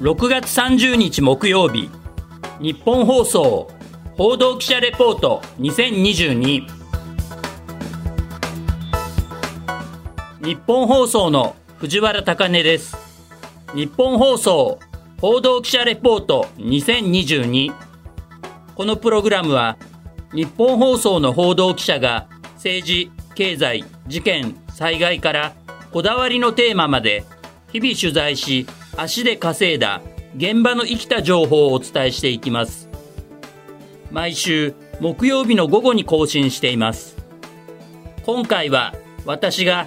6月30日木曜日。日本放送報道記者レポート2022日本放送の藤原貴根です。日本放送報道記者レポート2022このプログラムは日本放送の報道記者が政治経済事件災害からこだわりのテーマまで日々取材し足で稼いだ現場の生きた情報をお伝えしていきます。毎週木曜日の午後に更新しています。今回は私が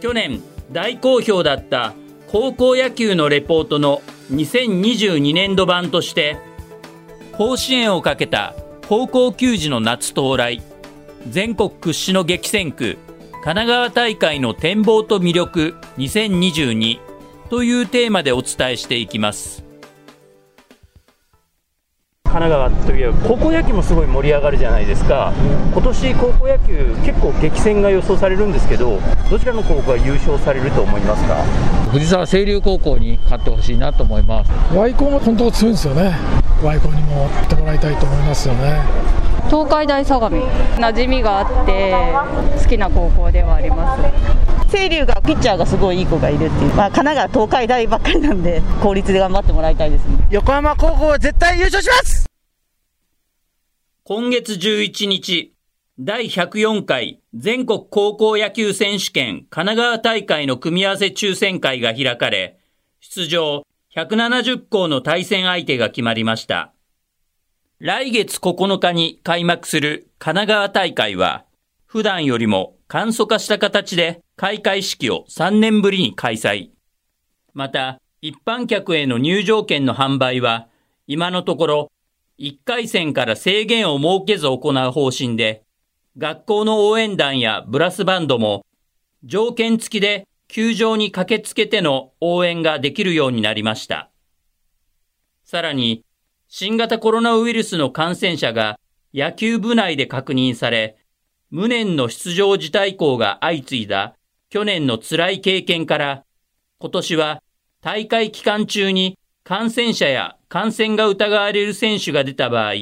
去年大好評だった高校野球のレポートの2022年度版として甲子園をかけた高校球児の夏到来全国屈指の激戦区神奈川大会の展望と魅力2022というテーマでお伝えしていきます。神奈川といえば高校野球もすごい盛り上がるじゃないですか、今年高校野球、結構激戦が予想されるんですけど、どちらの高校が優勝されると思いますか？藤沢清流高校に勝ってほしいなと思います。ワイコンも本当強いんですよね、ワイコンにも行ってもらいたいと思いますよね。東海大相模。馴染みがあって好きな高校ではあります清流がピッチャーがすごいいい子がいるっていう、まあ、神奈川、東海大ばっかりなんで、公立で頑張ってもらいたいですね横浜高校は絶対優勝します今月11日、第104回全国高校野球選手権神奈川大会の組み合わせ抽選会が開かれ、出場170校の対戦相手が決まりました。来月9日に開幕する神奈川大会は、普段よりも簡素化した形で開会式を3年ぶりに開催。また、一般客への入場券の販売は、今のところ、1回戦から制限を設けず行う方針で、学校の応援団やブラスバンドも、条件付きで球場に駆けつけての応援ができるようになりました。さらに、新型コロナウイルスの感染者が野球部内で確認され、無念の出場辞退校が相次いだ去年の辛い経験から、今年は大会期間中に感染者や感染が疑われる選手が出た場合、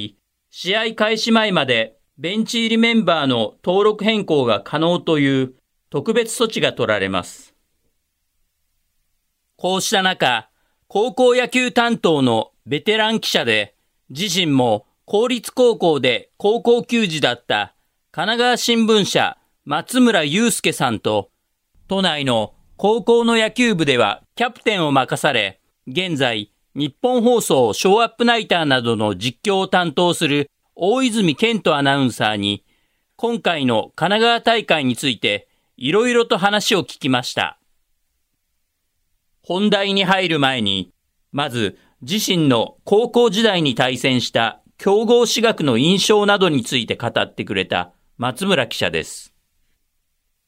試合開始前までベンチ入りメンバーの登録変更が可能という特別措置が取られます。こうした中、高校野球担当のベテラン記者で、自身も公立高校で高校球児だった神奈川新聞社松村祐介さんと、都内の高校の野球部ではキャプテンを任され、現在、日本放送ショーアップナイターなどの実況を担当する大泉健人アナウンサーに、今回の神奈川大会について、いろいろと話を聞きました。本題に入る前に、まず自身の高校時代に対戦した強豪私学の印象などについて語ってくれた松村記者です。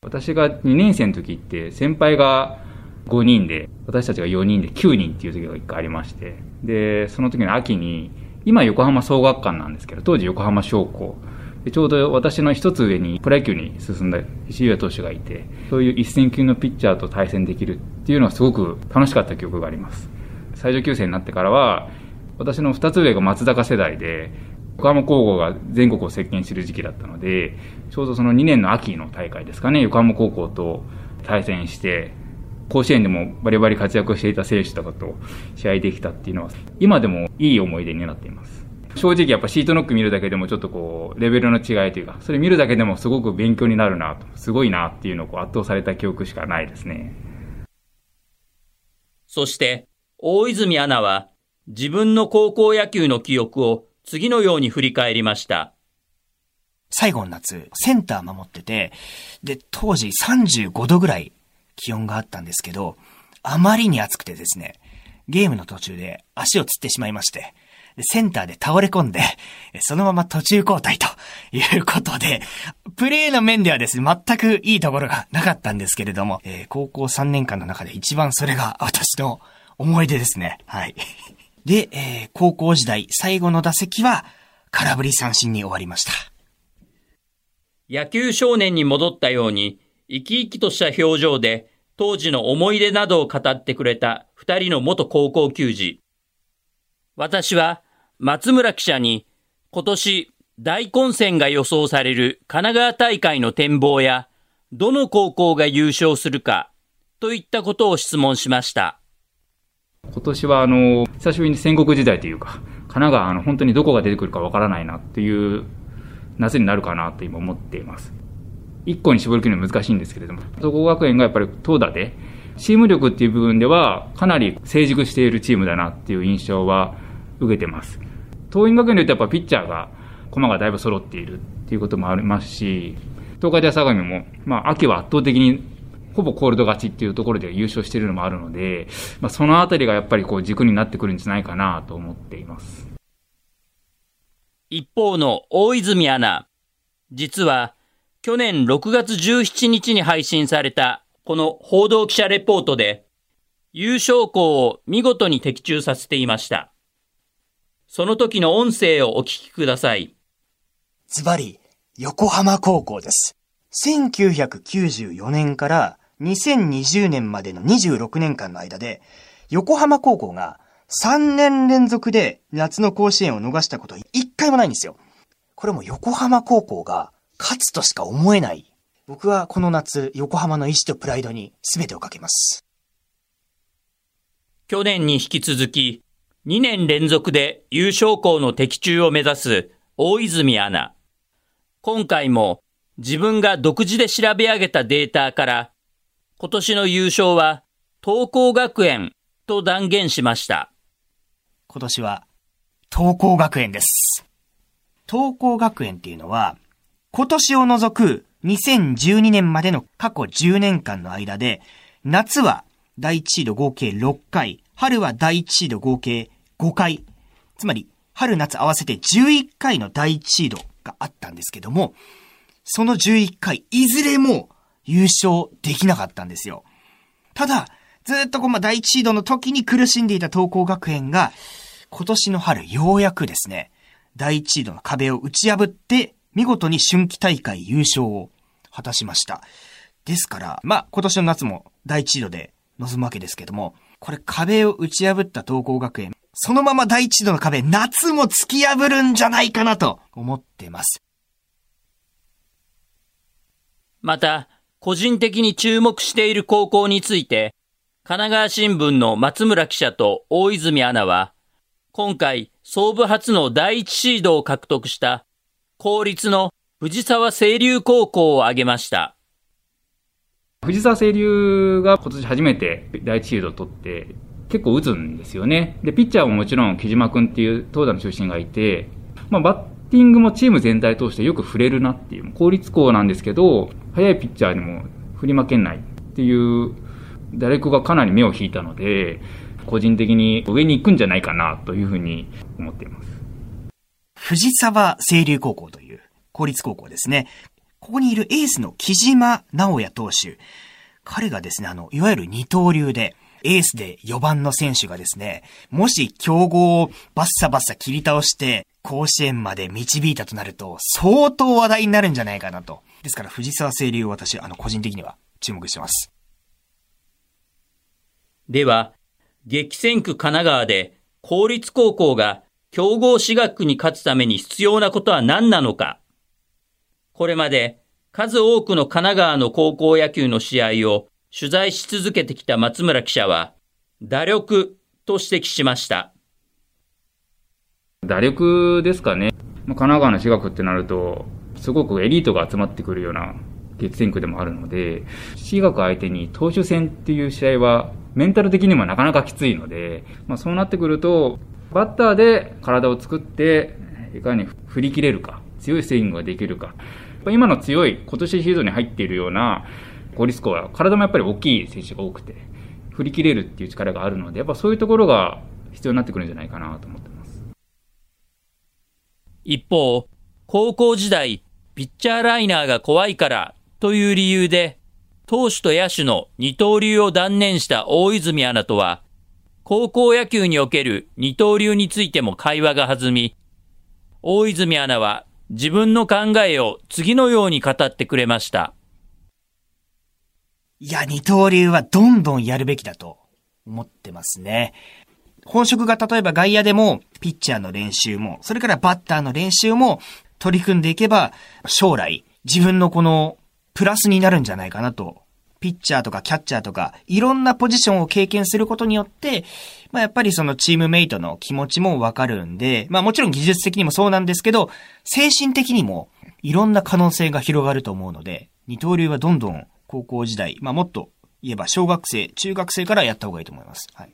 私が2年生の時って先輩が5人で私たちが4人で9人っていう時が1回ありましてでその時の秋に今横浜総学館なんですけど当時横浜商工。でちょうど私の一つ上にプロ野球に進んだ石浦投手がいてそういう一戦級のピッチャーと対戦できるっていうのはすごく楽しかった記憶があります。最上級生になってからは私の2つ上が松坂世代で横浜高校が全国を席巻してる時期だったので、ちょうどその2年の秋の大会ですかね、横浜高校と対戦して、甲子園でもバリバリ活躍していた選手とかと試合できたっていうのは、今でもいい思い出になっています。正直やっぱシートノック見るだけでもちょっとこう、レベルの違いというか、それ見るだけでもすごく勉強になるなと、すごいなっていうのを圧倒された記憶しかないですね。そして、大泉アナは、自分の高校野球の記憶を次のように振り返りました。最後の夏、センター守ってて、で、当時35度ぐらい気温があったんですけど、あまりに暑くてですね、ゲームの途中で足をつってしまいまして、センターで倒れ込んで、そのまま途中交代ということで、プレーの面ではですね、全くいいところがなかったんですけれども、えー高校3年間の中で一番それが私の思い出ですね。はい。で、えー高校時代最後の打席は空振り三振に終わりました。野球少年に戻ったように、生き生きとした表情で、当時の思い出などを語ってくれた二人の元高校球児。私は松村記者に今年大混戦が予想される神奈川大会の展望やどの高校が優勝するかといったことを質問しました。今年はあの、久しぶりに戦国時代というか、神奈川あの本当にどこが出てくるかわからないなっていう夏になるかなと今思っています。一個に絞り切るのは難しいんですけれども、総合学園がやっぱり投打で、チーム力っていう部分ではかなり成熟しているチームだなっていう印象は受けてます。桐蔭学園で言うとやっぱピッチャーが、駒がだいぶ揃っているっていうこともありますし、東海大相模も、まあ秋は圧倒的にほぼコールド勝ちっていうところで優勝しているのもあるので、まあ、そのあたりがやっぱりこう軸になってくるんじゃないかなと思っています。一方の大泉アナ、実は去年6月17日に配信されたこの報道記者レポートで優勝校を見事に的中させていました。その時の音声をお聞きください。ズバリ、横浜高校です。1994年から2020年までの26年間の間で、横浜高校が3年連続で夏の甲子園を逃したこと一回もないんですよ。これも横浜高校が勝つとしか思えない。僕はこの夏、横浜の意志とプライドに全てをかけます。去年に引き続き、2年連続で優勝校の的中を目指す大泉アナ。今回も自分が独自で調べ上げたデータから、今年の優勝は東光学園と断言しました。今年は、東光学園です。東光学園っていうのは、今年を除く2012年までの過去10年間の間で、夏は第1シード合計6回、春は第1シード合計5回、つまり春夏合わせて11回の第1シードがあったんですけども、その11回、いずれも優勝できなかったんですよ。ただ、ずっとこう、ま、第一シードの時に苦しんでいた東光学園が、今年の春、ようやくですね、第一シードの壁を打ち破って、見事に春季大会優勝を果たしました。ですから、まあ、今年の夏も第一シードで臨むわけですけども、これ壁を打ち破った東光学園、そのまま第一シードの壁、夏も突き破るんじゃないかなと思ってます。また、個人的に注目している高校について、神奈川新聞の松村記者と大泉アナは、今回、総部初の第一シードを獲得した、公立の藤沢清流高校を挙げました。藤沢清流が今年初めて第一シードを取って、結構打つんですよね。で、ピッチャーももちろん木島君っていう投打の中心がいて、まあ、バッティングもチーム全体通してよく振れるなっていう、公立校なんですけど、速いピッチャーにも振り負けないっていう、打力がかなり目を引いたので、個人的に上に行くんじゃないかなというふうに思っています。藤沢清流高校という公立高校ですね。ここにいるエースの木島直也投手。彼がですね、あの、いわゆる二刀流で、エースで4番の選手がですね、もし競合をバッサバッサ切り倒して、甲子園まで導いたとなると、相当話題になるんじゃないかなと。ですから、藤沢清流を私、あの、個人的には注目してます。では、激戦区神奈川で公立高校が強豪私学に勝つために必要なことは何なのか。これまで数多くの神奈川の高校野球の試合を取材し続けてきた松村記者は、打力と指摘しました。打力ですかね。まあ神奈川の私学ってなると、すごくエリートが集まってくるような激戦区でもあるので、私学相手に投手戦っていう試合は、メンタル的にもなかなかきついので、まあ、そうなってくると、バッターで体を作って、いかに振り切れるか、強いスイングができるか。今の強い、今年シーズンに入っているような公立校は、体もやっぱり大きい選手が多くて、振り切れるっていう力があるので、やっぱそういうところが必要になってくるんじゃないかなと思ってます。一方、高校時代、ピッチャーライナーが怖いからという理由で、投手と野手の二刀流を断念した大泉アナとは、高校野球における二刀流についても会話が弾み、大泉アナは自分の考えを次のように語ってくれました。いや、二刀流はどんどんやるべきだと思ってますね。本職が例えば外野でも、ピッチャーの練習も、それからバッターの練習も取り組んでいけば、将来、自分のこの、プラスになるんじゃないかなと。ピッチャーとかキャッチャーとか、いろんなポジションを経験することによって、まあやっぱりそのチームメイトの気持ちもわかるんで、まあもちろん技術的にもそうなんですけど、精神的にもいろんな可能性が広がると思うので、二刀流はどんどん高校時代、まあもっと言えば小学生、中学生からやった方がいいと思います。はい。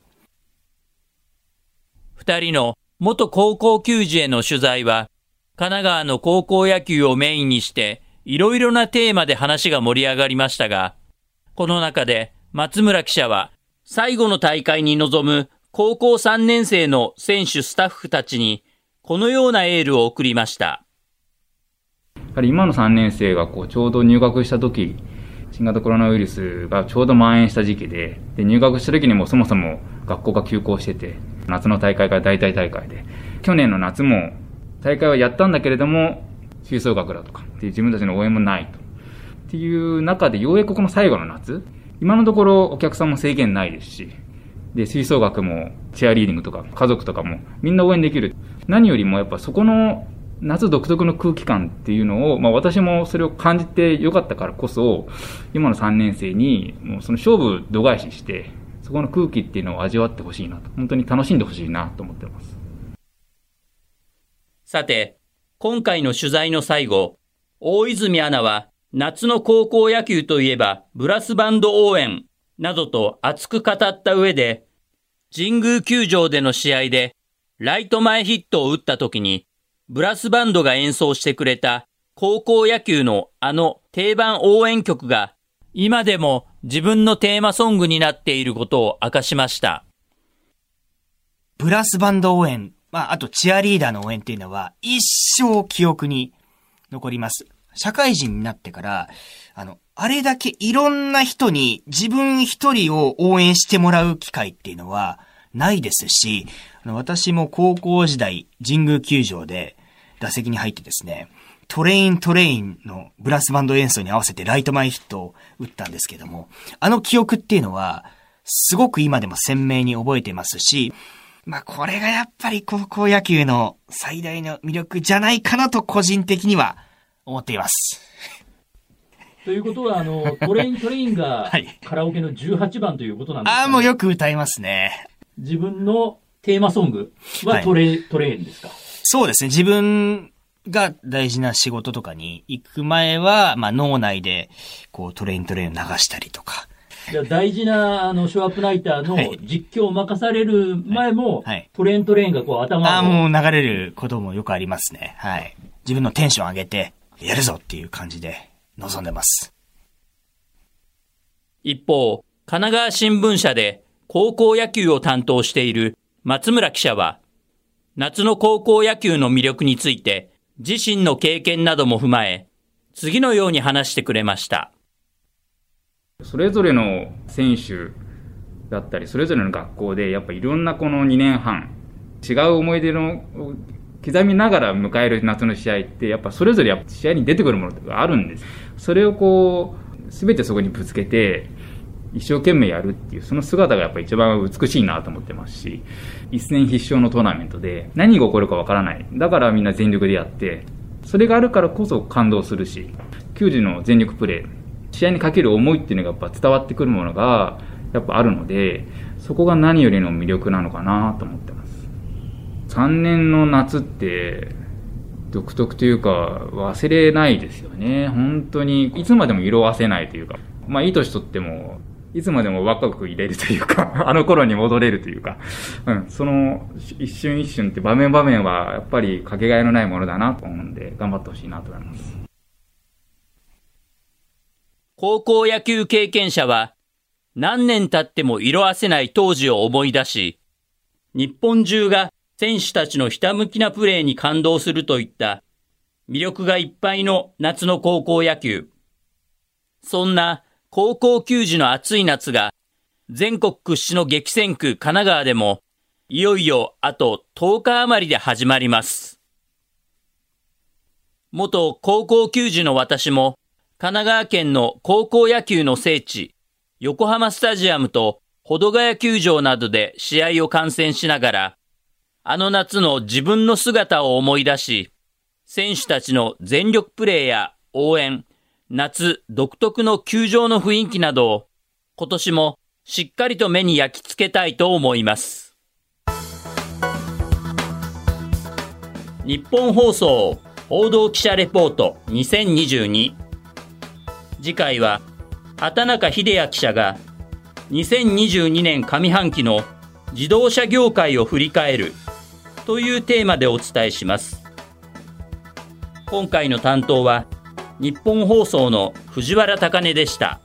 二人の元高校球児への取材は、神奈川の高校野球をメインにして、いろいろなテーマで話が盛り上がりましたが、この中で松村記者は、最後の大会に臨む高校3年生の選手スタッフたちに、このようなエールを送りました。やはり今の3年生がこうちょうど入学した時新型コロナウイルスがちょうど蔓延した時期でで入学した時にもそもそも学校が休校してて夏の大会が大体大会で。去年の夏も大会はやったんだけれども吹奏楽だとかっていう自分たちの応援もないと。っていう中でようやくこの最後の夏今のところお客さんも制限ないですしで吹奏楽もチェアリーディングとか家族とかもみんな応援できる。何よりもやっぱそこの夏独特の空気感っていうのを、まあ私もそれを感じてよかったからこそ、今の3年生に、もうその勝負度外視して、そこの空気っていうのを味わってほしいなと、本当に楽しんでほしいなと思ってます。さて、今回の取材の最後、大泉アナは、夏の高校野球といえば、ブラスバンド応援、などと熱く語った上で、神宮球場での試合で、ライト前ヒットを打った時に、ブラスバンドが演奏してくれた高校野球のあの定番応援曲が今でも自分のテーマソングになっていることを明かしました。ブラスバンド応援、まあ、あとチアリーダーの応援っていうのは一生記憶に残ります。社会人になってから、あの、あれだけいろんな人に自分一人を応援してもらう機会っていうのはないですし、私も高校時代、神宮球場で打席に入ってですね、トレイントレインのブラスバンド演奏に合わせてライト前ヒットを打ったんですけども、あの記憶っていうのは、すごく今でも鮮明に覚えてますし、まあこれがやっぱり高校野球の最大の魅力じゃないかなと個人的には思っています。ということは、あの、トレイントレインがカラオケの18番ということなんですか、ね、ああ、もうよく歌いますね。自分のテーマソングはトレ、はい、トレインですか？そうですね。自分が大事な仕事とかに行く前は、まあ脳内で、こうトレイントレインを流したりとか。じゃ大事な、あの、ショーアップナイターの実況を任される前も、はいはい、トレイントレインがこう頭を。ああ、もう流れることもよくありますね。はい。自分のテンション上げて、やるぞっていう感じで臨んでます。一方、神奈川新聞社で高校野球を担当している松村記者は、夏の高校野球の魅力について、自身の経験なども踏まえ、次のように話してくれました。それぞれの選手だったり、それぞれの学校で、やっぱいろんなこの2年半、違う思い出の刻みながら迎える夏の試合って、やっぱそれぞれやっぱ試合に出てくるものがあるんです。それをこう、すべてそこにぶつけて、一生懸命やるっていう、その姿がやっぱ一番美しいなと思ってますし、一戦必勝のトーナメントで何が起こるかわからない。だからみんな全力でやって、それがあるからこそ感動するし、球児の全力プレー、試合にかける思いっていうのがやっぱ伝わってくるものがやっぱあるので、そこが何よりの魅力なのかなと思ってます。3年の夏って独特というか忘れないですよね。本当にいつまでも色あせないというか、まあいい年とってもいつまでも若くいれるというか、あの頃に戻れるというか、うん、その一瞬一瞬って場面場面はやっぱりかけがえのないものだなと思うんで、頑張ってほしいなと思います。高校野球経験者は、何年経っても色あせない当時を思い出し、日本中が選手たちのひたむきなプレーに感動するといった魅力がいっぱいの夏の高校野球。そんな高校球児の暑い夏が、全国屈指の激戦区神奈川でも、いよいよあと10日余りで始まります。元高校球児の私も、神奈川県の高校野球の聖地、横浜スタジアムと保土ヶ谷球場などで試合を観戦しながら、あの夏の自分の姿を思い出し、選手たちの全力プレーや応援、夏独特の球場の雰囲気などを今年もしっかりと目に焼き付けたいと思います。日本放送報道記者レポート2022次回は畑中秀也記者が2022年上半期の自動車業界を振り返るというテーマでお伝えします今回の担当は日本放送の藤原貴根でした。